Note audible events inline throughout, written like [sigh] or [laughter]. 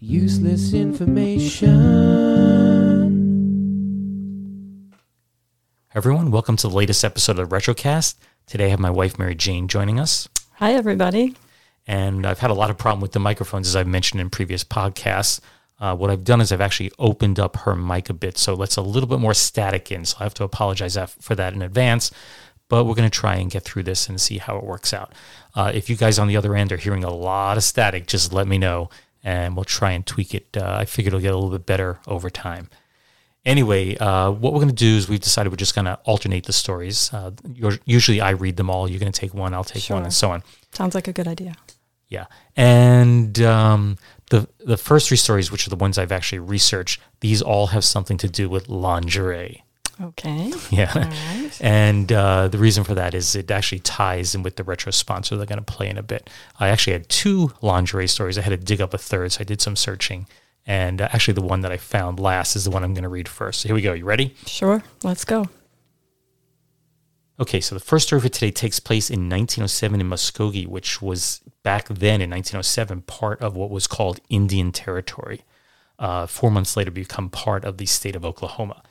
Useless information. Everyone, welcome to the latest episode of the Retrocast. Today I have my wife Mary Jane joining us. Hi, everybody. And I've had a lot of problem with the microphones as I've mentioned in previous podcasts. Uh, what I've done is I've actually opened up her mic a bit, so let's a little bit more static in. So I have to apologize for that in advance. But we're going to try and get through this and see how it works out. Uh, if you guys on the other end are hearing a lot of static, just let me know and we'll try and tweak it. Uh, I figure it'll get a little bit better over time. Anyway, uh, what we're going to do is we've decided we're just going to alternate the stories. Uh, usually I read them all. You're going to take one, I'll take Sure. one, and so on. Sounds like a good idea. Yeah. And um, the the first three stories, which are the ones I've actually researched, these all have something to do with lingerie. Okay. [laughs] Yeah. Right. And uh, the reason for that is it actually ties in with the retro sponsor they're going to play in a bit. I actually had two lingerie stories. I had to dig up a third, so I did some searching. And uh, actually, the one that I found last is the one I'm going to read first. So here we go. You ready? Sure. Let's go. Okay, so the first story for today takes place in 1907 in Muskogee, which was back then in 1907 part of what was called Indian Territory. Uh, four months later, become part of the state of Oklahoma.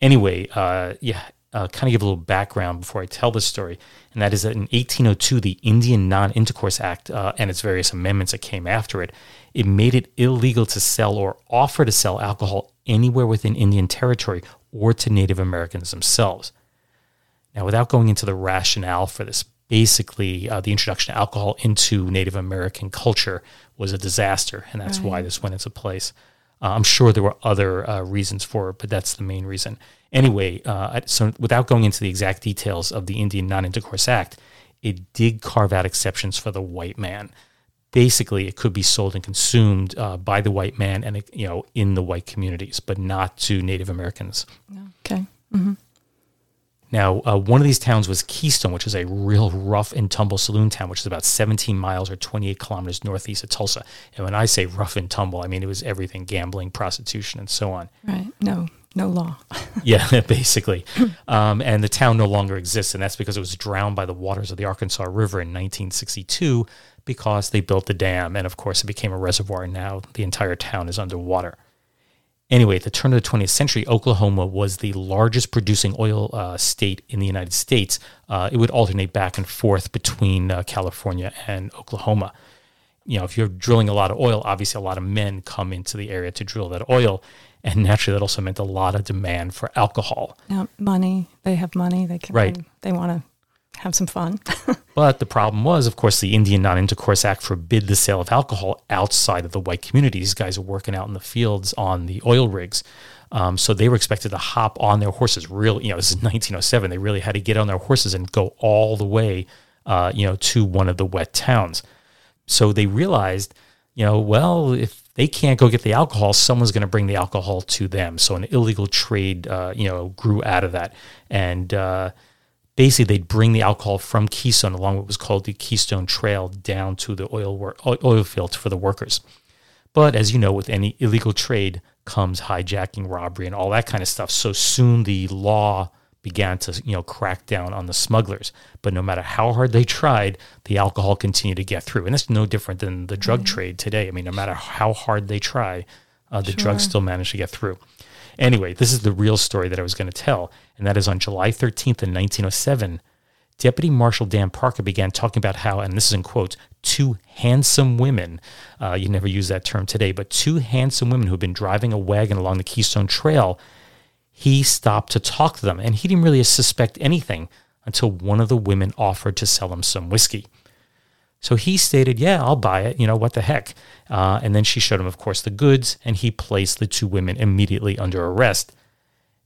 Anyway, uh, yeah, uh, kind of give a little background before I tell this story, and that is that in 1802, the Indian Non-Intercourse Act uh, and its various amendments that came after it, it made it illegal to sell or offer to sell alcohol anywhere within Indian Territory or to Native Americans themselves. Now, without going into the rationale for this, basically uh, the introduction of alcohol into Native American culture was a disaster, and that's why this went into place. Uh, I'm sure there were other uh, reasons for it, but that's the main reason. Anyway, uh, so without going into the exact details of the Indian Non-Intercourse Act, it did carve out exceptions for the white man. Basically, it could be sold and consumed uh, by the white man and you know in the white communities, but not to Native Americans. Okay. Now, uh, one of these towns was Keystone, which is a real rough and tumble saloon town, which is about 17 miles or 28 kilometers northeast of Tulsa. And when I say rough and tumble, I mean it was everything gambling, prostitution, and so on. Right. No, no law. [laughs] Yeah, [laughs] basically. Um, and the town no longer exists, and that's because it was drowned by the waters of the Arkansas River in 1962 because they built the dam. And of course, it became a reservoir, and now the entire town is underwater. Anyway, at the turn of the 20th century, Oklahoma was the largest producing oil uh, state in the United States. Uh, it would alternate back and forth between uh, California and Oklahoma. You know, if you're drilling a lot of oil, obviously a lot of men come into the area to drill that oil. And naturally, that also meant a lot of demand for alcohol. Now, money. They have money. They can. Right. They, want to have some fun. [laughs] But the problem was, of course, the Indian Non Intercourse Act forbid the sale of alcohol outside of the white community. These guys are working out in the fields on the oil rigs. Um, so they were expected to hop on their horses. Real, you know, this is [laughs] 1907. They really had to get on their horses and go all the way, uh, you know, to one of the wet towns. So they realized, you know, well, if they can't go get the alcohol, someone's going to bring the alcohol to them. So an illegal trade, uh, you know, grew out of that, and uh, basically they'd bring the alcohol from Keystone along what was called the Keystone Trail down to the oil wor- oil- fields for the workers. But as you know, with any illegal trade comes hijacking, robbery, and all that kind of stuff. So soon the law began to you know crack down on the smugglers. But no matter how hard they tried, the alcohol continued to get through, and it's no different than the drug trade today. I mean, no matter how hard they try, uh, the drugs still manage to get through. Anyway, this is the real story that I was going to tell, and that is on July 13th in 1907. Deputy Marshal Dan Parker began talking about how, and this is in quotes, two handsome women, uh, you never use that term today, but two handsome women who had been driving a wagon along the Keystone Trail, he stopped to talk to them, and he didn't really suspect anything until one of the women offered to sell him some whiskey. So he stated, Yeah, I'll buy it. You know, what the heck? Uh, and then she showed him, of course, the goods, and he placed the two women immediately under arrest.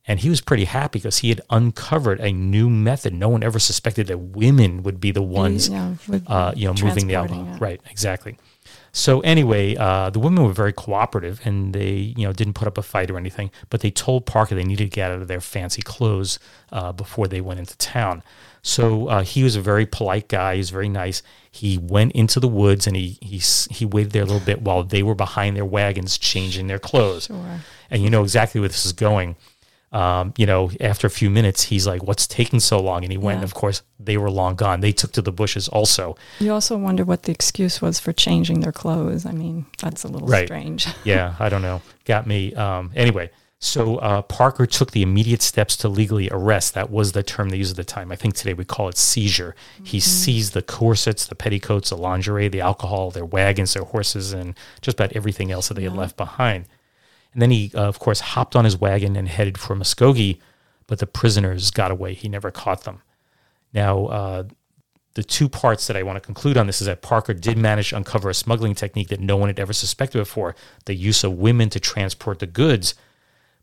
And he was pretty happy because he had uncovered a new method. No one ever suspected that women would be the ones, Yeah, uh, you know, moving the alcohol. it. Right, exactly. So anyway, uh, the women were very cooperative, and they, you know, didn't put up a fight or anything. But they told Parker they needed to get out of their fancy clothes uh, before they went into town. So uh, he was a very polite guy. He was very nice. He went into the woods and he he he waited there a little bit while they were behind their wagons changing their clothes. Sure. And you know exactly where this is going. Um, you know, after a few minutes, he's like, "What's taking so long?" And he went. Yeah. And of course, they were long gone. They took to the bushes also. You also wonder what the excuse was for changing their clothes. I mean, that's a little Right. strange. [laughs] yeah, I don't know. Got me. Um, anyway, so uh, Parker took the immediate steps to legally arrest. That was the term they used at the time. I think today we call it seizure. He seized the corsets, the petticoats, the lingerie, the alcohol, their wagons, their horses, and just about everything else that they had left behind. And then he, uh, of course, hopped on his wagon and headed for Muskogee, but the prisoners got away. He never caught them. Now, uh, the two parts that I want to conclude on this is that Parker did manage to uncover a smuggling technique that no one had ever suspected before the use of women to transport the goods.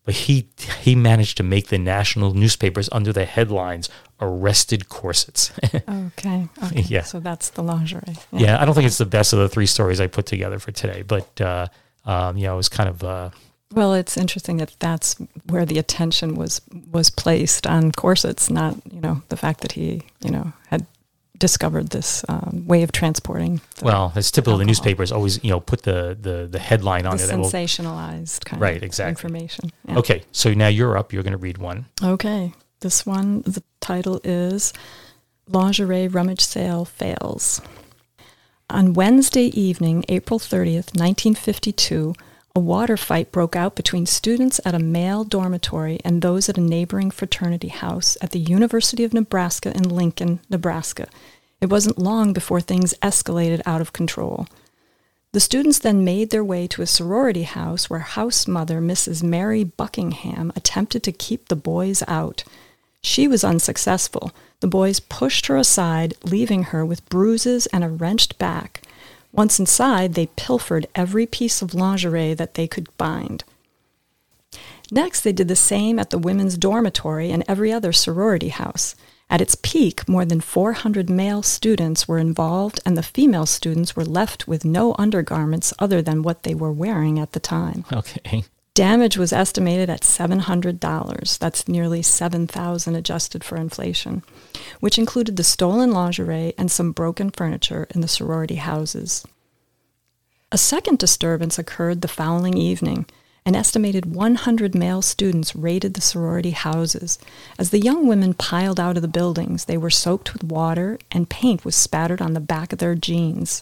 But he, he managed to make the national newspapers under the headlines Arrested Corsets. [laughs] Okay. okay. Yeah. So that's the lingerie. yeah, I don't think it's the best of the three stories I put together for today, but, uh, um, you know, it was kind of. Uh, Well, it's interesting that that's where the attention was was placed on corsets, not you know the fact that he you know had discovered this um, way of transporting. Well, it's typical of the newspapers always, you know, put the, the, the headline on the will, sensationalized kind Right, of exactly. information. Yeah. okay, so now you're up. You're going to read one. Okay. This one, the title is Lingerie Rummage Sale Fails. On Wednesday evening, April 30th, 1952, a water fight broke out between students at a male dormitory and those at a neighboring fraternity house at the University of Nebraska in Lincoln, Nebraska. It wasn't long before things escalated out of control. The students then made their way to a sorority house where house mother Mrs. Mary Buckingham attempted to keep the boys out. She was unsuccessful. The boys pushed her aside, leaving her with bruises and a wrenched back. Once inside, they pilfered every piece of lingerie that they could find. Next, they did the same at the women's dormitory and every other sorority house. At its peak, more than 400 male students were involved, and the female students were left with no undergarments other than what they were wearing at the time. Okay. Damage was estimated at $700. That's nearly 7000 adjusted for inflation, which included the stolen lingerie and some broken furniture in the sorority houses. A second disturbance occurred the following evening. An estimated 100 male students raided the sorority houses. As the young women piled out of the buildings, they were soaked with water and paint was spattered on the back of their jeans.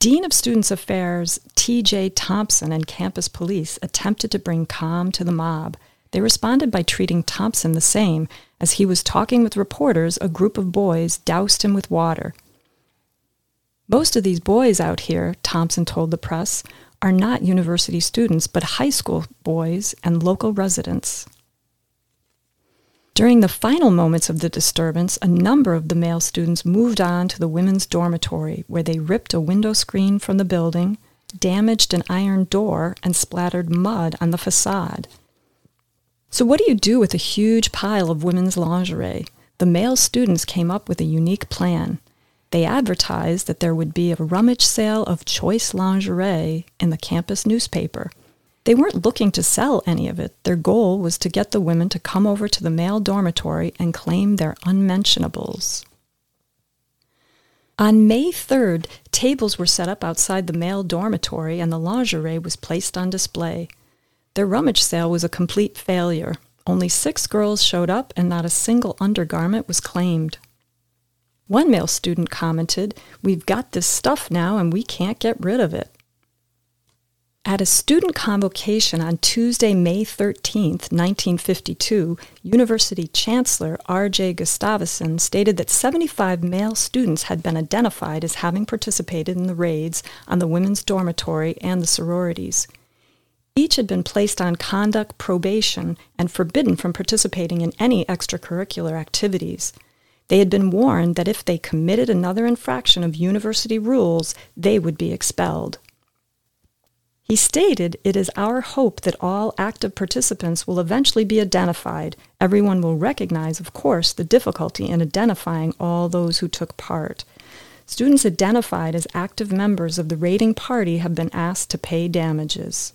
Dean of Students Affairs T.J. Thompson and campus police attempted to bring calm to the mob. They responded by treating Thompson the same. As he was talking with reporters, a group of boys doused him with water. Most of these boys out here, Thompson told the press, are not university students, but high school boys and local residents. During the final moments of the disturbance, a number of the male students moved on to the women's dormitory, where they ripped a window screen from the building, damaged an iron door, and splattered mud on the facade. So, what do you do with a huge pile of women's lingerie? The male students came up with a unique plan. They advertised that there would be a rummage sale of choice lingerie in the campus newspaper. They weren't looking to sell any of it. Their goal was to get the women to come over to the male dormitory and claim their unmentionables. On May 3rd, tables were set up outside the male dormitory and the lingerie was placed on display. Their rummage sale was a complete failure. Only six girls showed up and not a single undergarment was claimed. One male student commented, We've got this stuff now and we can't get rid of it. At a student convocation on Tuesday, May 13, 1952, University Chancellor R.J. Gustavson stated that 75 male students had been identified as having participated in the raids on the women's dormitory and the sororities. Each had been placed on conduct probation and forbidden from participating in any extracurricular activities. They had been warned that if they committed another infraction of university rules, they would be expelled. He stated, It is our hope that all active participants will eventually be identified. Everyone will recognize, of course, the difficulty in identifying all those who took part. Students identified as active members of the raiding party have been asked to pay damages.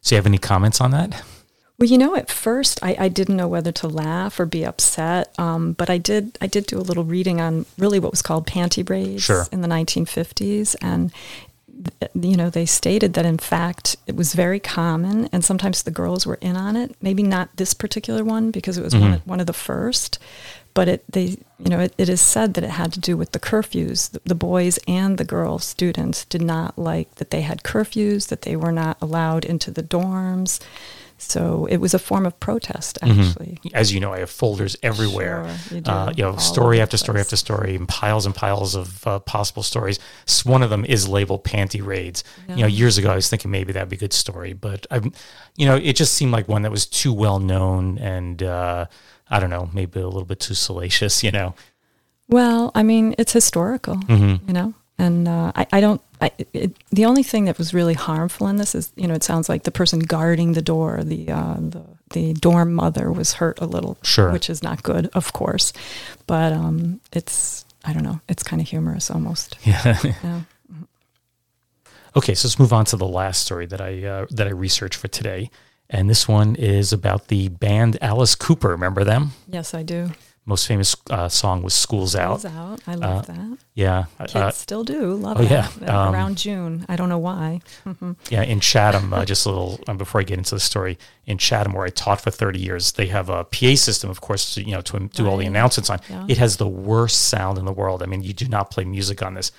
So, you have any comments on that? Well, you know, at first I, I didn't know whether to laugh or be upset, um, but I did. I did do a little reading on really what was called panty raids Sure. in the 1950s, and you know, they stated that in fact it was very common, and sometimes the girls were in on it. Maybe not this particular one because it was mm-hmm. one, of, one of the first, but it they you know it, it is said that it had to do with the curfews. The, the boys and the girl students did not like that they had curfews, that they were not allowed into the dorms. So it was a form of protest, actually. As you know, I have folders everywhere. Sure, you do. Uh, you know, All story after story after story, and piles and piles of uh, possible stories. S- One of them is labeled panty raids. You know, years ago, I was thinking maybe that'd be a good story, but I'm, you know, it just seemed like one that was too well known, and uh, I don't know, maybe a little bit too salacious. You know, Well, I mean, it's historical, Mm-hmm. you know, and uh, I, I don't. I, it, the only thing that was really harmful in this is, you know, it sounds like the person guarding the door, the uh, the the dorm mother, was hurt a little, Sure. which is not good, of course, but um, it's I don't know, it's kind of humorous almost. [laughs] yeah. Yeah. Okay, so let's move on to the last story that I uh, that I researched for today, and this one is about the band Alice Cooper. Remember them? Yes, I do. Most famous uh, song was "School's Out." School's out. I love that. Yeah, Kids uh, still do love oh, that. yeah. Uh, Um, Around June, I don't know why. [laughs] yeah. In Chatham, uh, just a little um, before I get into the story, in Chatham, where I taught for thirty years, they have a PA system, of course, to, you know, to do all the announcements on. Yeah. It has the worst sound in the world. I mean, you do not play music on this.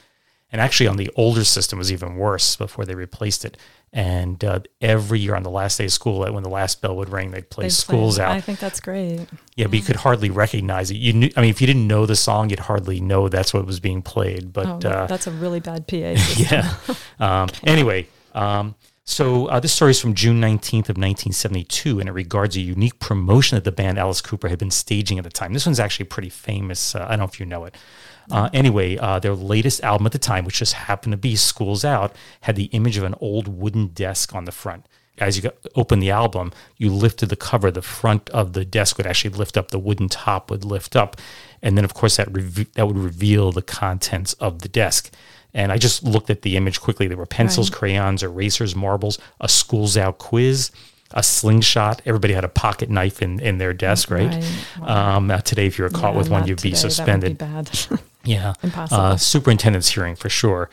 And actually, on the older system was even worse before they replaced it. And uh, every year on the last day of school, when the last bell would ring, they'd play They "School's play- Out." I think that's great. Yeah, but you could hardly recognize it. You knew, I mean, if you didn't know the song, you'd hardly know that's what was being played. But Oh, uh, that's a really bad PA. [laughs] yeah. [laughs] Um, anyway, um, so uh, this story is from June 19th of 1972, and it regards a unique promotion that the band Alice Cooper had been staging at the time. This one's actually pretty famous. Uh, I don't know if you know it. Uh, anyway, uh, their latest album at the time, which just happened to be School's Out, had the image of an old wooden desk on the front. As you open the album, you lifted the cover. The front of the desk would actually lift up. The wooden top would lift up, and then of course that reve- that would reveal the contents of the desk. And I just looked at the image quickly. There were pencils, crayons, erasers, marbles, a school's out quiz, a slingshot. Everybody had a pocket knife in, in their desk, right? Right. Um, uh, today, if you were caught Yeah, with one, you'd be suspended. Be bad. [laughs] Yeah. Impossible. Uh, superintendent's hearing for sure.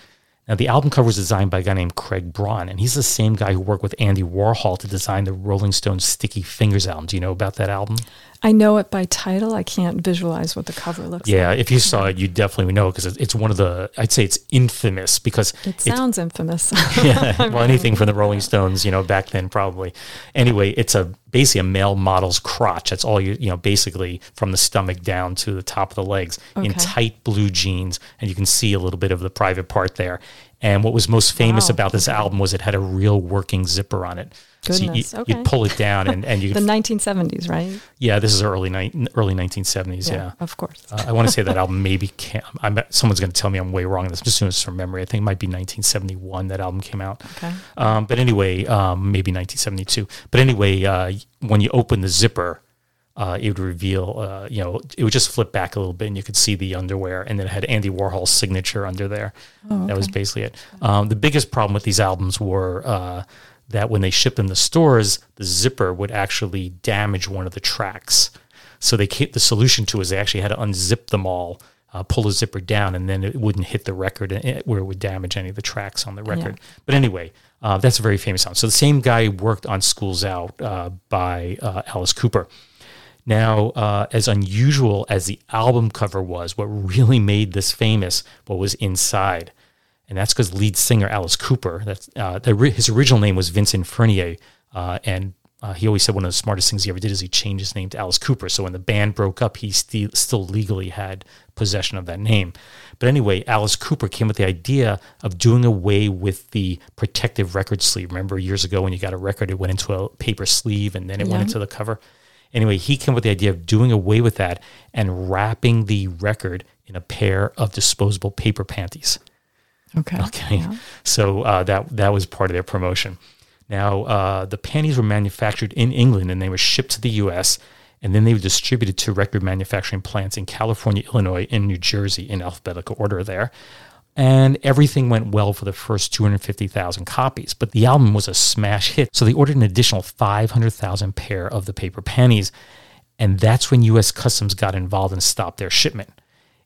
Now, the album cover was designed by a guy named Craig Braun, and he's the same guy who worked with Andy Warhol to design the Rolling Stones Sticky Fingers album. Do you know about that album? I know it by title. I can't visualize what the cover looks Yeah, like. Yeah, if you saw it, you definitely would know because it's one of the, I'd say it's infamous because It sounds infamous. [laughs] [laughs] yeah, well, anything from the Rolling Stones, you know, back then probably. Anyway, it's a basically a male model's crotch. That's all you, you know, basically from the stomach down to the top of the legs in tight blue jeans, and you can see a little bit of the private part there. And what was most famous Wow, about this album was it had a real working zipper on it. Goodness, so you, okay. would pull it down, and and you [laughs] the 1970s, right? yeah, this is early ni- early 1970s, yeah. Of course. Uh, I want to say that album maybe came, I'm, someone's going to tell me I'm way wrong. on This I'm just doing this from memory. I think it might be 1971 that album came out. Okay. Um, but anyway, um, maybe 1972. But anyway, uh, when you open the zipper, uh, it would reveal, uh, you know, it would just flip back a little bit and you could see the underwear. And then it had Andy Warhol's signature under there. That was basically it. Um, the biggest problem with these albums were uh, that when they shipped them to stores, the zipper would actually damage one of the tracks. So they the solution to is they actually had to unzip them all, uh, pull the zipper down, and then it wouldn't hit the record where it would damage any of the tracks on the record. But anyway, uh, that's a very famous song. So the same guy worked on "Schools Out" uh, by uh, Alice Cooper. Now, uh, as unusual as the album cover was, what really made this famous what was inside. and that's because lead singer Alice Cooper, that's uh, the, his original name was Vincent Furnier, uh, and uh, he always said one of the smartest things he ever did is he changed his name to Alice Cooper. So when the band broke up, he st- still legally had possession of that name. But anyway, Alice Cooper came with the idea of doing away with the protective record sleeve. Remember years ago when you got a record, it went into a paper sleeve and then it Yeah. went into the cover. Anyway, he came up with the idea of doing away with that and wrapping the record in a pair of disposable paper panties. Okay. Okay, Yeah. so uh, that that was part of their promotion. Now, uh, the panties were manufactured in England and they were shipped to the U.S. and then they were distributed to record manufacturing plants in California, Illinois, and New Jersey in alphabetical order there. And everything went well for the first 250,000 copies, but the album was a smash hit. So they ordered an additional 500,000 pair of the paper panties. And that's when U.S. Customs got involved and stopped their shipment.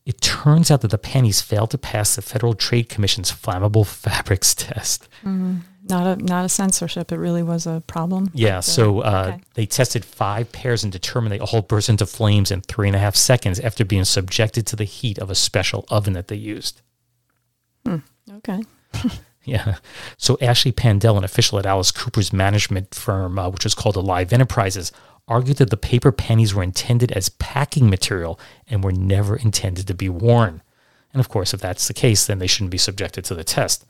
It turns out that the panties failed to pass the Federal Trade Commission's flammable [laughs] fabrics test. Not a not a censorship. It really was a problem. Yeah, so uh, okay. they tested five pairs and determined they all burst into flames in three and a half seconds after being subjected to the heat of a special oven that they used. Okay. [laughs] Yeah. So Ashley Pandell, an official at Alice Cooper's management firm, uh, which was called Alive Enterprises, argued that the paper panties were intended as packing material and were never intended to be worn. And of course, if that's the case, then they shouldn't be subjected to the test.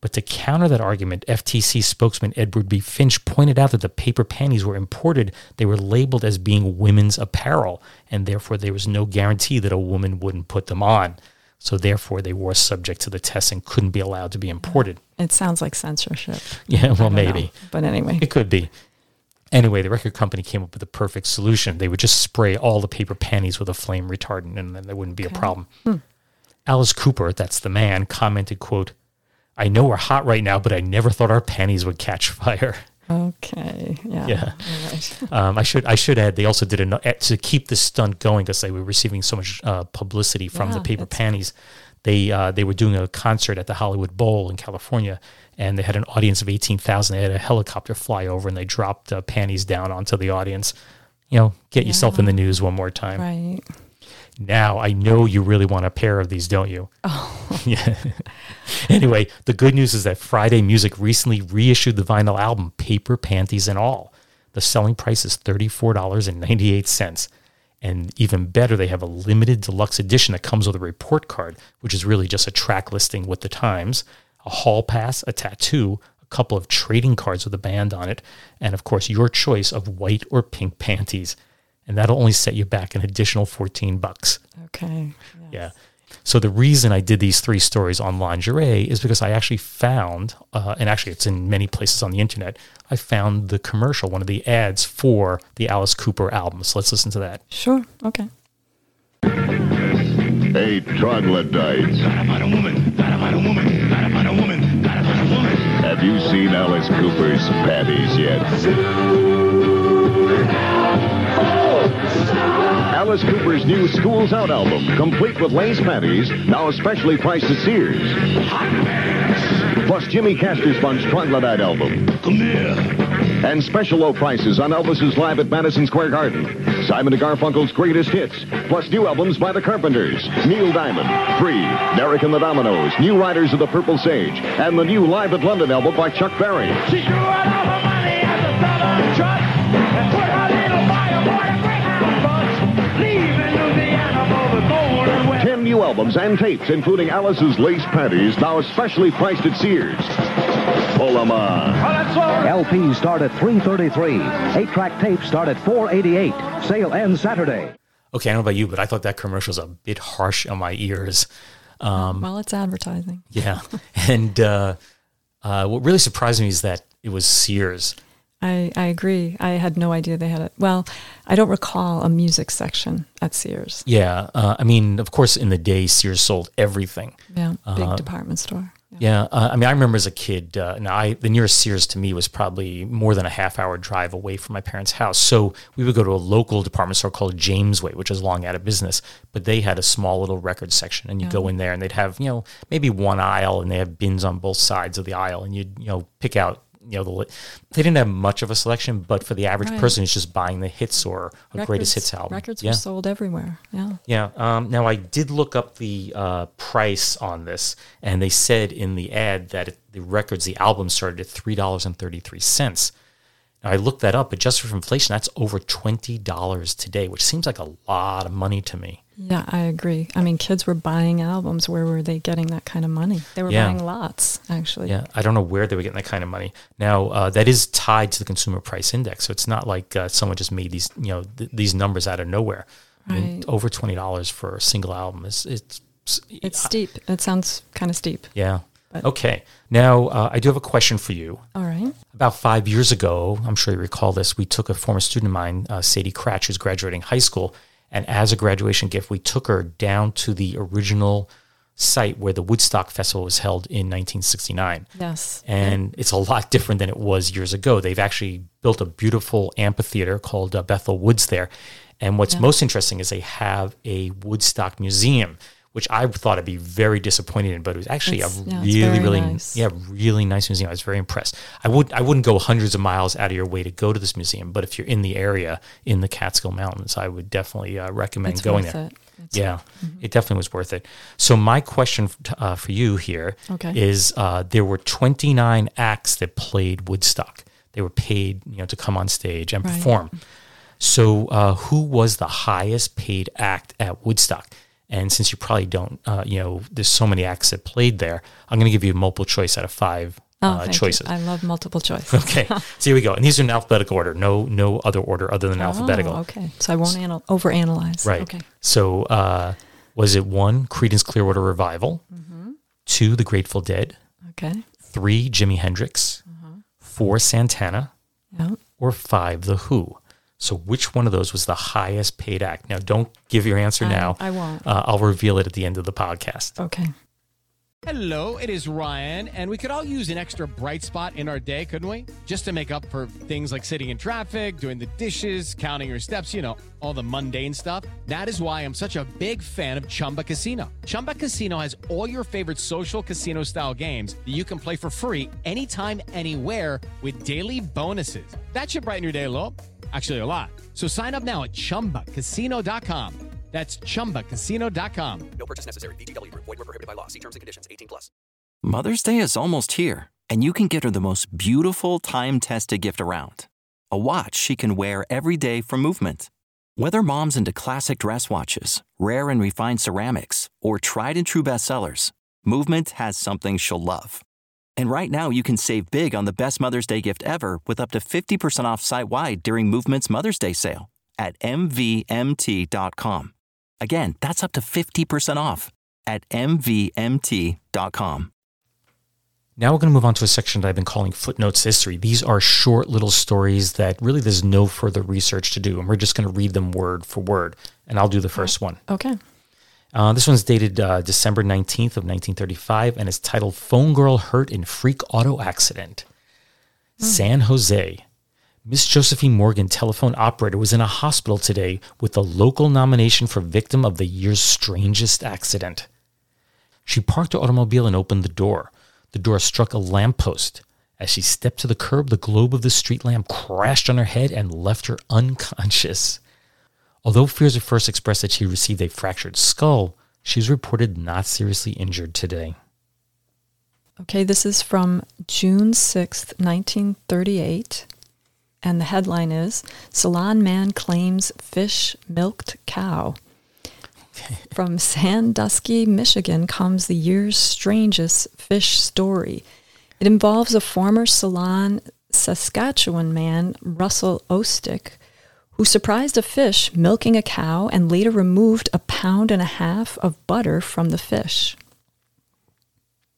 But to counter that argument, FTC spokesman Edward B. Finch pointed out that the paper panties were imported, they were labeled as being women's apparel, and therefore there was no guarantee that a woman wouldn't put them on. So therefore, they were subject to the test and couldn't be allowed to be imported. It sounds like censorship. Yeah, well, don't know. maybe. But anyway. It could be. Anyway, the record company came up with the perfect solution. They would just spray all the paper panties with a flame retardant and then there wouldn't be a problem. Hmm. Alice Cooper, that's the man, commented, quote, I know we're hot right now, but I never thought our panties would catch fire. [laughs] Okay. Yeah. Yeah. Right. [laughs] Um, I should I should add they also did a to keep the stunt going because they were receiving so much uh, publicity from the paper panties. They uh, they were doing a concert at the Hollywood Bowl in California, and they had an audience of eighteen thousand. They had a helicopter fly over, and they dropped uh, panties down onto the audience. You know, get yourself in the news one more time. Right. Now I know you really want a pair of these, don't you? Oh. [laughs] yeah. anyway, the good news is that Friday Music recently reissued the vinyl album, Paper Panties and All. The selling price is $34.98. And even better, they have a limited deluxe edition that comes with a report card, which is really just a track listing with the times, a hall pass, a tattoo, a couple of trading cards with a band on it, and of course, your choice of white or pink panties. And that'll only set you back an additional 14 bucks. Okay. Yeah. So the reason I did these three stories on lingerie is because I actually found, uh, and actually it's in many places on the internet, I found the commercial, one of the ads for the Alice Cooper album. So let's listen to that. Sure. Okay. Hey, troglodytes. Gotta find a woman. Gotta find a woman. Gotta find a woman. Gotta find a woman. Have you seen Alice Cooper's panties yet? Alice Cooper's new Schools Out album, complete with lace panties, now especially priced at Sears. Plus Jimmy Castor Bunch's Troglodyte album. Come here. And special low prices on Elvis's Live at Madison Square Garden. Simon and Garfunkel's greatest hits, plus new albums by the Carpenters, Neil Diamond, Free, Derek and the Dominos, New Riders of the Purple Sage, and the new Live at London album by Chuck Berry. Golden new albums and tapes, including Alice's Lace Panties, now especially priced at Sears. Pull 'em on. Well, that's all. LPs start at 333. Eight-track tapes start at 488. Sale ends Saturday. Okay, I don't know about you, but I thought that commercial was a bit harsh on my ears. Um, well, it's advertising. Yeah. [laughs] and uh, uh, what really surprised me is that it was Sears. I, I agree. I had no idea they had it. Well, I don't recall a music section at Sears. Yeah. Uh, I mean, of course, in the day, Sears sold everything. Yeah, big Uh, department store. Yeah. Yeah, uh, I mean, I remember as a kid. Uh, now, I the nearest Sears to me was probably more than a half hour drive away from my parents' house. So we would go to a local department store called Jamesway, which is long out of business, but they had a small little record section, and you go in there, and they'd have you know maybe one aisle, and they have bins on both sides of the aisle, and you'd you know pick out you know the they didn't have much of a selection, but for the average Right. person who's just buying the hits or a greatest hits album, Records yeah. were sold everywhere. Yeah. Yeah. Um, now I did look up the uh, price on this, and they said in the ad that it, the records, the album started at three dollars and thirty three cents. I looked that up, adjusted for inflation, that's over twenty dollars today, which seems like a lot of money to me. Yeah, I agree. I mean, kids were buying albums. Where were they getting that kind of money? They were Yeah. buying lots, actually. Yeah, I don't know where they were getting that kind of money. Now uh, that is tied to the consumer price index, so it's not like uh, someone just made these you know th- these numbers out of nowhere. I mean, Right. over twenty dollars for a single album is it's It's steep. It sounds kind of steep. yeah. But- Okay, now uh, I do have a question for you. All right. About five years ago, I'm sure you recall this, we took a former student of mine, uh, Sadie Cratch, who's graduating high school. And as a graduation gift, we took her down to the original site where the Woodstock Festival was held in 1969. Yes. And it's a lot different than it was years ago. They've actually built a beautiful amphitheater called uh, Bethel Woods there. And what's Yeah. most interesting is they have a Woodstock museum, which I thought I'd be very disappointed in, but it was actually It's- a it's really, really, nice. yeah, really nice museum. I was very impressed. I would, I wouldn't go hundreds of miles out of your way to go to this museum, but if you're in the area in the Catskill Mountains, I would definitely uh, recommend It's going there. it. Yeah, it definitely was worth it. So my question uh, for you here is: Okay. uh, there were 29 acts that played Woodstock. They were paid, you know, to come on stage and Right. perform. So uh, who was the highest paid act at Woodstock? And since you probably don't, uh, you know, there's so many acts that played there, I'm going to give you a multiple choice out of five Oh, uh, thank you. choices. I love multiple choice. [laughs] Okay, [laughs] so here we go. And these are in alphabetical order. No, no other order other than alphabetical. Oh, okay. So I won't anal- overanalyze. Right. Okay. So, uh, was it one, Creedence Clearwater Revival, Mm-hmm. two, The Grateful Dead, Okay. three, Jimi Hendrix, Uh-huh. four, Santana, Yeah. or five, The Who? So, which one of those was the highest paid act? Now, don't give your answer I- now. I won't. Uh, I'll reveal it at the end of the podcast. Okay. Hello, it is Ryan, and we could all use an extra bright spot in our day, couldn't we? Just to make up for things like sitting in traffic, doing the dishes, counting your steps, you know, all the mundane stuff. That is why I'm such a big fan of Chumba Casino. Chumba Casino has all your favorite social casino style games that you can play for free anytime, anywhere with daily bonuses. That should brighten your day a little. Actually, a lot. So sign up now at chumbacasino.com. That's chumbacasino.com. No purchase necessary. VGW Group. Void were prohibited by law. See terms and conditions. 18 plus. Mother's Day is almost here, and you can get her the most beautiful time tested gift around a watch she can wear every day for movement. Whether mom's into classic dress watches, rare and refined ceramics, or tried and true bestsellers, Movement has something she'll love. And right now, you can save big on the best Mother's Day gift ever with up to 50% off site wide during Movement's Mother's Day sale at MVMT.com. Again, that's up to 50% off at MVMT.com. Now we're going to move on to a section that I've been calling footnotes history. These are short little stories that really there's no further research to do, and we're just going to read them word for word. And I'll do the first one. Okay. Uh, this one's dated uh, December 19th of 1935 and is titled Phone Girl Hurt in Freak Auto Accident. San Jose. Miss Josephine Morgan, telephone operator, was in a hospital today with the local nomination for victim of the year's strangest accident. She parked her automobile and opened the door. The door struck a lamppost. As she stepped to the curb, the globe of the street lamp crashed on her head and left her unconscious. Although fears at first expressed that she received a fractured skull, she was reported not seriously injured today. Okay, this is from June 6th, 1938. And the headline is Ceylon Man Claims Fish Milked Cow. [laughs] From Sandusky, Michigan comes the year's strangest fish story. It involves a former Ceylon, Saskatchewan man, Russell Ostick, who surprised a fish milking a cow and later removed a pound and a half of butter from the fish.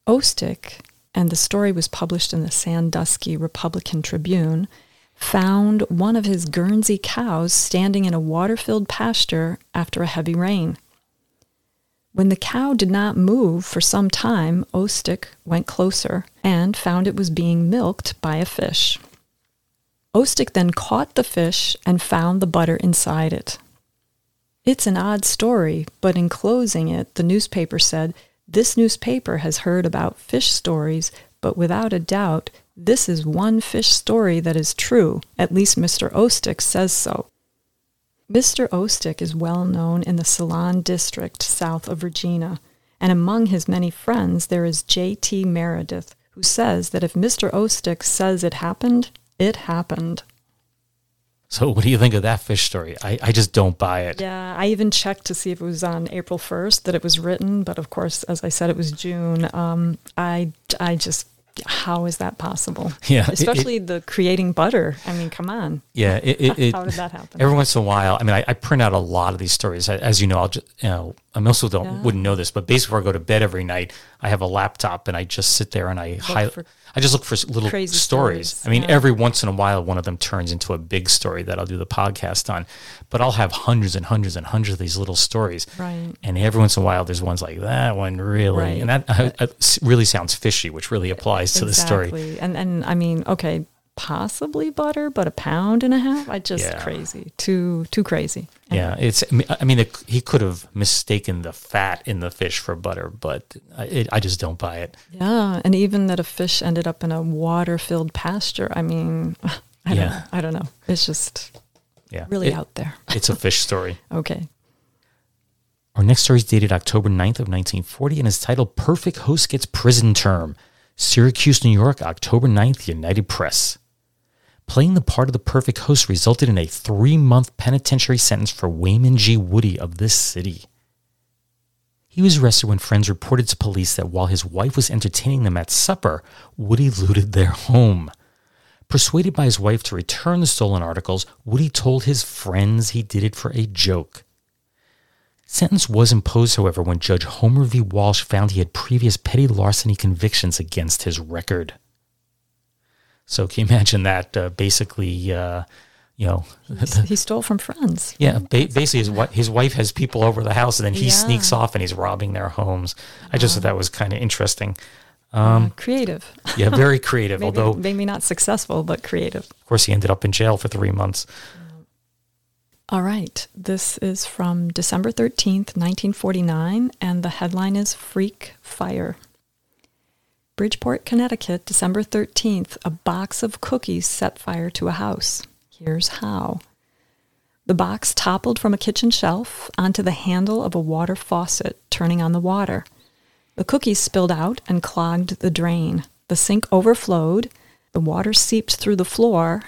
Ostick, and the story was published in the Sandusky Republican Tribune, found one of his Guernsey cows standing in a water filled pasture after a heavy rain. When the cow did not move for some time, Ostick went closer and found it was being milked by a fish. Ostick then caught the fish and found the butter inside it. It's an odd story, but in closing it, the newspaper said, This newspaper has heard about fish stories, but without a doubt, This is one fish story that is true. At least Mr. Ostick says so. Mr. Ostick is well known in the Ceylon district south of Regina, and among his many friends there is J.T. Meredith, who says that if Mr. Ostick says it happened, it happened. So, what do you think of that fish story? I, I just don't buy it. Yeah, I even checked to see if it was on April 1st that it was written, but of course, as I said, it was June. Um, I, I just, how is that possible? [laughs] Yeah, it- Especially the creating butter. I mean, come on. Yeah, it, it, [laughs] it How did that happen? Every once in a while, I mean, I, I print out a lot of these stories. I- As you know, I'll just, you know, I also don't Yeah. wouldn't know this, but basically, before I go to bed every night, I have a laptop and I just sit there and I hi- for I just look for little crazy stories. stories, I mean, yeah. every once in a while, one of them turns into a big story that I'll do the podcast on. But I'll have hundreds and hundreds and hundreds of these little stories. Right. And every once in a while, there's ones like that one really, Right. and that [laughs] uh, really sounds fishy, which really applies to the story. And, and I mean, okay, possibly butter, but a pound and a half? I just Yeah. crazy. Too, too crazy. Yeah, it's. I mean- it, he could have mistaken the fat in the fish for butter, but I, it, I just don't buy it. Yeah, and even that a fish ended up in a water-filled pasture. I mean, [laughs] I don't, Yeah. I don't know. It's just Yeah, really It- out there. It's a fish story. [laughs] Okay. Our next story is dated October 9th of 1940 and is titled "Perfect Host Gets Prison Term." Syracuse, New York, October 9th, United Press. Playing the part of the perfect host resulted in a three-month penitentiary sentence for Wayman G. Woody of this city. He was arrested when friends reported to police that while his wife was entertaining them at supper, Woody looted their home. Persuaded by his wife to return the stolen articles, Woody told his friends he did it for a joke. Sentence was imposed, however, when Judge Homer V. Walsh found he had previous petty larceny convictions against his record. So can you imagine that? Uh, basically, uh, you know, he stole from friends. yeah, ba- basically his, his wife has people over the house, and then he Yeah. sneaks off and he's robbing their homes. I just thought that was kind of interesting. Uh, creative. Yeah, very creative. [laughs] maybe, although, maybe not successful, but creative. of course, he ended up in jail for three months. All right. This is from December 13th, 1949, and the headline is Freak Fire. Bridgeport, Connecticut, December 13th, a box of cookies set fire to a house. Here's how. The box toppled from a kitchen shelf onto the handle of a water faucet, turning on the water. The cookies spilled out and clogged the drain. The sink overflowed. The water seeped through the floor.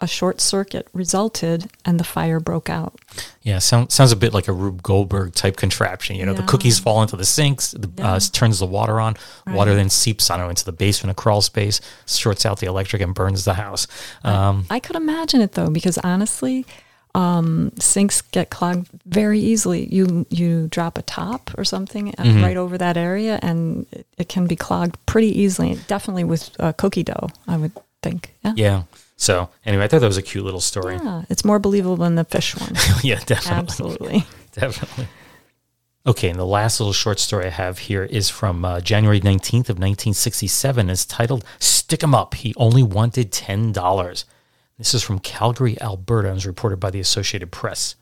A short circuit resulted, and the fire broke out. Yeah, sound, sounds a bit like a Rube Goldberg type contraption. You know, the cookies fall into the sinks, the, uh, turns the water on, water then seeps on into the basement, a crawl space, shorts out the electric, and burns the house. Um, I could imagine it though, because honestly, um, sinks get clogged very easily. You you drop a top or something uh, Mm-hmm. right over that area, and it, it can be clogged pretty easily. Definitely with uh, cookie dough, I would think. Yeah. yeah. So anyway, I thought that was a cute little story. Yeah, it's more believable than the fish one. [laughs] yeah, definitely. Absolutely. [laughs] Definitely. Okay, and the last little short story I have here is from uh, January 19th of 1967. It's titled Stick 'em Up. He only wanted $10. This is from Calgary, Alberta, and was reported by the Associated Press.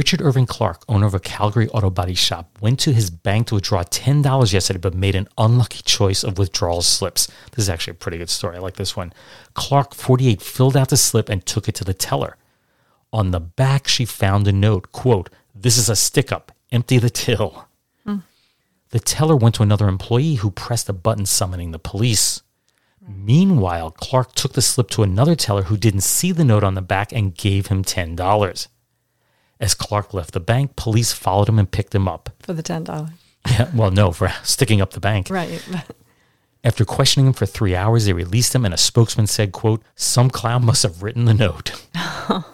Richard Irving Clark, owner of a Calgary auto body shop, went to his bank to withdraw $10 yesterday, but made an unlucky choice of withdrawal slips. This is actually a pretty good story. I like this one. Clark, 48, filled out the slip and took it to the teller. On the back, she found a note, quote, This is a stick up. Empty the till. Hmm. The teller went to another employee who pressed a button summoning the police. Meanwhile, Clark took the slip to another teller who didn't see the note on the back and gave him $10. As Clark left the bank, police followed him and picked him up. For the ten dollars. Yeah, well, no, for [laughs] sticking up the bank. Right. After questioning him for three hours, they released him, and a spokesman said, quote, some clown must have written the note. [laughs]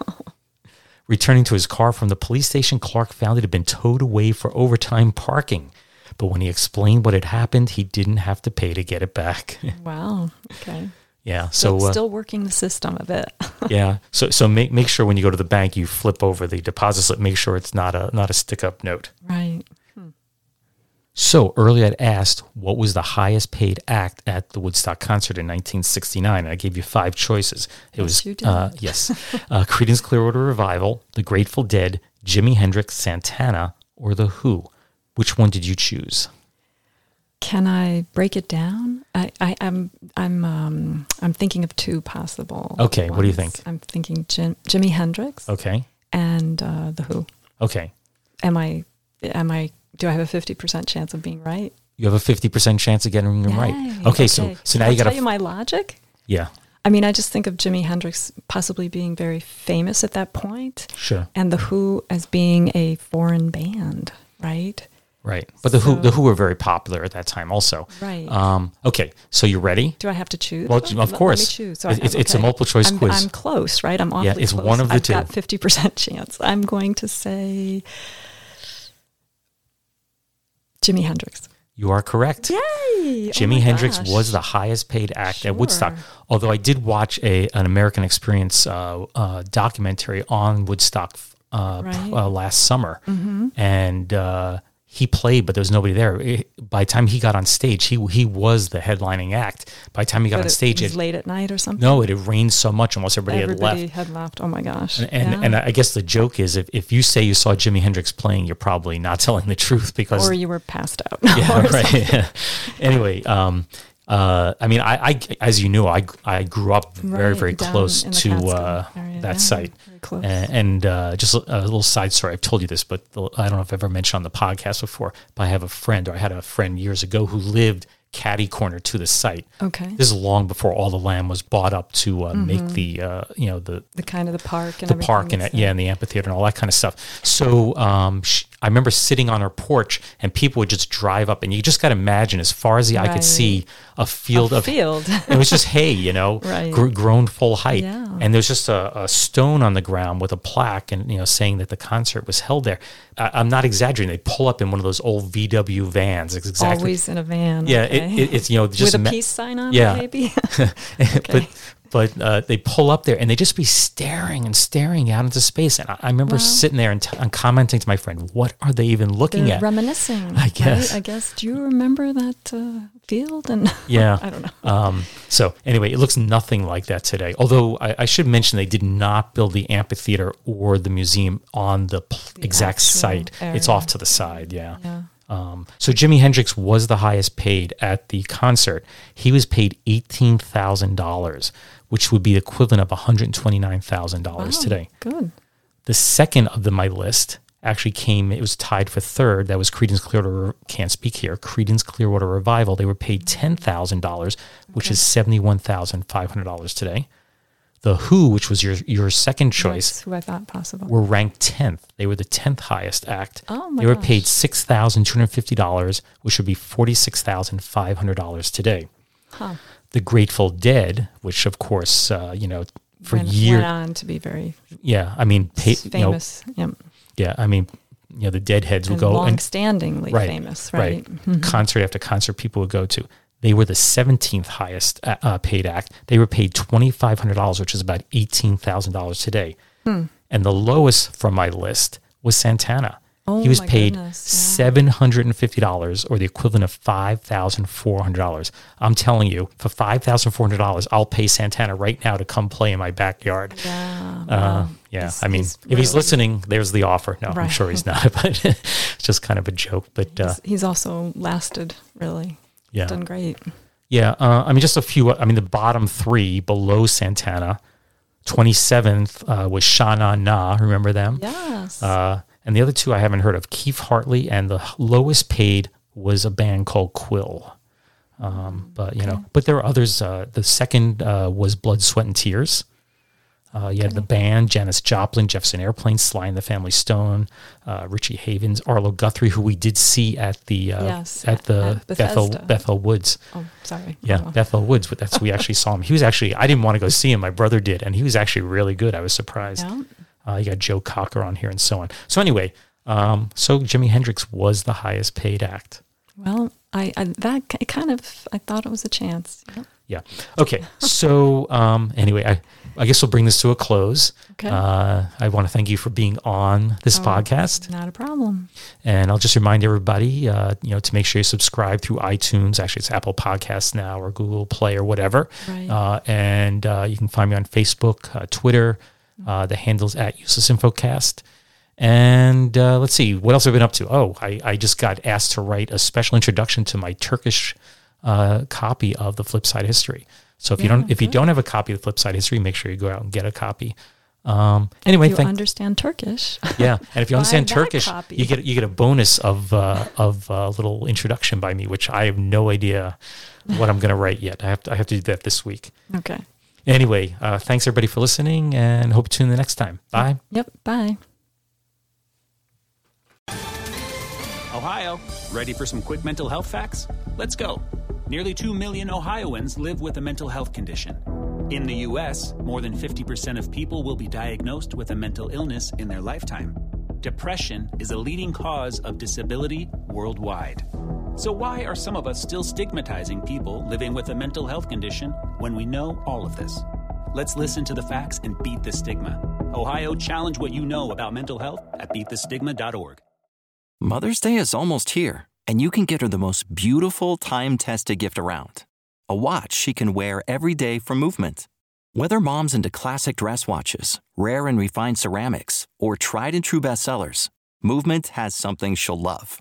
Returning to his car from the police station, Clark found it had been towed away for overtime parking. But when he explained what had happened, he didn't have to pay to get it back. [laughs] wow. Okay. Yeah, so So uh, still working the system a bit. [laughs] yeah, so so make make sure when you go to the bank, you flip over the deposit slip. Make sure it's not a not a stick up note. right. So earlier I'd asked what was the highest paid act at the Woodstock concert in 1969. I gave you five choices. It Yes, was you did. Uh, yes, [laughs] uh, Creedence Clearwater Revival, The Grateful Dead, Jimi Hendrix, Santana, or The Who. Which one did you choose? Can I break it down? I, I, I'm I'm um, I'm thinking of two possible. Okay, what do you think? I'm thinking Jim, Jimi Hendrix Okay. and uh, the Who. Okay. Am I am I do I have a fifty percent chance of being right? You have a 50% chance of getting them right. Yay, Okay, so so now you got to tell you my logic. Yeah. I mean, I just think of Jimi Hendrix possibly being very famous at that point, Sure. and the Who as being a foreign band, right? Right. But the Who the Who were very popular at that time also. Right. Um okay, so you ready? Do I have to choose? Well, of let me course. choose. So It's- I- it's- a multiple choice I'm, quiz. I'm close, right? I'm awfully Yeah, it's close. one of the I've two. got fifty percent chance. I'm going to say Jimi Hendrix. You are correct. Yay! Jimi Hendrix was the highest paid act at Woodstock. Although I did watch a an American Experience uh, uh, documentary on Woodstock uh, Right. Mm-hmm. uh, last summer, and uh, he played, but there was nobody there. It- by the time he got on stage, he he was the headlining act. By the time he got But on it stage, was it, late at night or something. no, it had rained so much, almost everybody, everybody had left. had left. Oh my gosh! And, and, Yeah. and I guess the joke is if, if you say you saw Jimi Hendrix playing, you're probably not [laughs] telling the truth because or you were passed out. yeah, [laughs] right. [laughs] anyway, um, uh, I mean, I, I, as you knew, I, I grew up very, Right, very close to uh, area, that yeah, site. very close. A- And, uh, just a, a little side story. I've told you this, but the- I don't know if I've ever mentioned on the podcast before. But I have a friend, or I had a friend years ago who lived catty corner to the site. Okay. This is long before all the land was bought up to uh, make the, uh, you know, the the kind of the park and the park and that's yeah, and the amphitheater and all that kind of stuff. So um, sh I remember sitting on her porch, and people would just drive up, and you just got to imagine, as far as the eye could see, a field A of field. [laughs] it was just hay, you know, [laughs] Right. gr- grown full height, Yeah. and there's just a, a stone on the ground with a plaque, and you know, saying that the concert was held there. I, I'm not exaggerating. They pull up in one of those old VW vans. It's exactly. Always in a van. Yeah, okay. it, it, it's you know just with a ma- peace sign on Yeah. maybe. [laughs] but but uh, they pull up there and they just be staring and staring out into space. And I, I remember Wow. sitting there and, t- and commenting to my friend, "What are they even looking They're at?" reminiscing. I guess. Right? I guess. Do you remember that uh, field? And [laughs] Yeah, I don't know. Um, so anyway, it looks nothing like that today. Although I, I should mention they did not build the amphitheater or the museum on the, pl- exact actual site. It's off to the side. Yeah. Yeah. Um, so Jimi Hendrix was the highest paid at the concert. He was paid eighteen thousand dollars, which would be the equivalent of one hundred twenty nine thousand dollars Wow, today. Good. The second of the my list actually came. It was tied for third. That was Creedence Clearwater. Can't speak here. Creedence Clearwater Revival. They were paid mm-hmm. ten thousand dollars, which is seventy one thousand five hundred dollars today. The Who, which was your your second choice, That's who I thought possible. were ranked 10th. They were the 10th highest act. Oh my They were gosh. paid $6,250, which would be $46,500 today. Huh. The Grateful Dead, which of course, uh, you know, for years, went on to be very yeah, I mean, pay, you know, famous. yep. yeah, I mean, you know, the Deadheads would go and long-standingly famous, right? Mhm. Concert after concert, people would go to. They were the 17th highest uh, uh, paid act. They were paid $2,500, which is about $18,000 today. Hmm. And the lowest from my list was Santana. Oh he was paid goodness, seven hundred and fifty dollars, or the equivalent of five thousand four hundred dollars. I'm telling you, for five thousand four hundred dollars, I'll pay Santana right now to come play in my backyard. Yeah. Uh, yeah, He's- I mean, if he's listening, there's the offer. No, I'm sure he's not, [laughs] but it's just kind of a joke. But uh, he's, he's also lasted really. Yeah. Done great. yeah, uh, I mean, just a few. I mean, the bottom three below Santana, 27th uh, was Shana Na. Remember them? Yes. And the other two I haven't heard of, Keith Hartley, and the lowest paid was a band called Quill. Um, but you know, but there are others. Uh, the second uh, was Blood, Sweat, and Tears. Uh, you had the band, Janis Joplin, Jefferson Airplane, Sly and the Family Stone, uh, Richie Havens, Arlo Guthrie, who we did see at the uh, Yes, at the at Bethel Bethel Woods. oh, sorry. Yeah, Oh. Bethel Woods. But that's we actually saw him. He was actually I didn't want to go see him. My brother did, and he was actually really good. I was surprised. Yeah. Uh, you got Joe Cocker on here and so on. So anyway, um, so Jimi Hendrix was the highest paid act. Well, I, I that ki- kind of I thought it was a chance. Yep. Yeah. Okay. So um, anyway, I I guess we'll bring this to a close. Okay. Uh, I want to thank you for being on this Oh, podcast. Not a problem. And I'll just remind everybody, uh, you know, to make sure you subscribe through iTunes. Actually, it's Apple Podcasts now or Google Play or whatever. Right. Uh, and uh, you can find me on Facebook, uh, Twitter. Uh, the handle's at Useless Infocast. And uh, let's see, what else have I been up to? Oh, I, I just got asked to write a special introduction to my Turkish uh, copy of the Flipside History. So if you don't if you don't have a copy of the Flipside History, make sure you go out and get a copy. Um, anyway, if you thank, understand Turkish. [laughs] yeah, and if you understand Turkish, copy. you get you get a bonus of uh, of a little introduction by me, which I have no idea what I'm going to write yet. I have to I have to do that this week. Okay. Anyway, uh, thanks everybody for listening, and hope to tune in the next time. Bye. Yep. Bye. Ohio, ready for some quick mental health facts? Let's go. Nearly 2 million Ohioans live with a mental health condition. In the U.S., more than 50% of people will be diagnosed with a mental illness in their lifetime. Depression is a leading cause of disability worldwide. So, why are some of us still stigmatizing people living with a mental health condition when we know all of this? Let's listen to the facts and beat the stigma. Ohio, challenge what you know about mental health at beatthestigma.org. Mother's Day is almost here, and you can get her the most beautiful time tested gift around a watch she can wear every day from Movement. Whether mom's into classic dress watches, rare and refined ceramics, or tried and true bestsellers, Movement has something she'll love.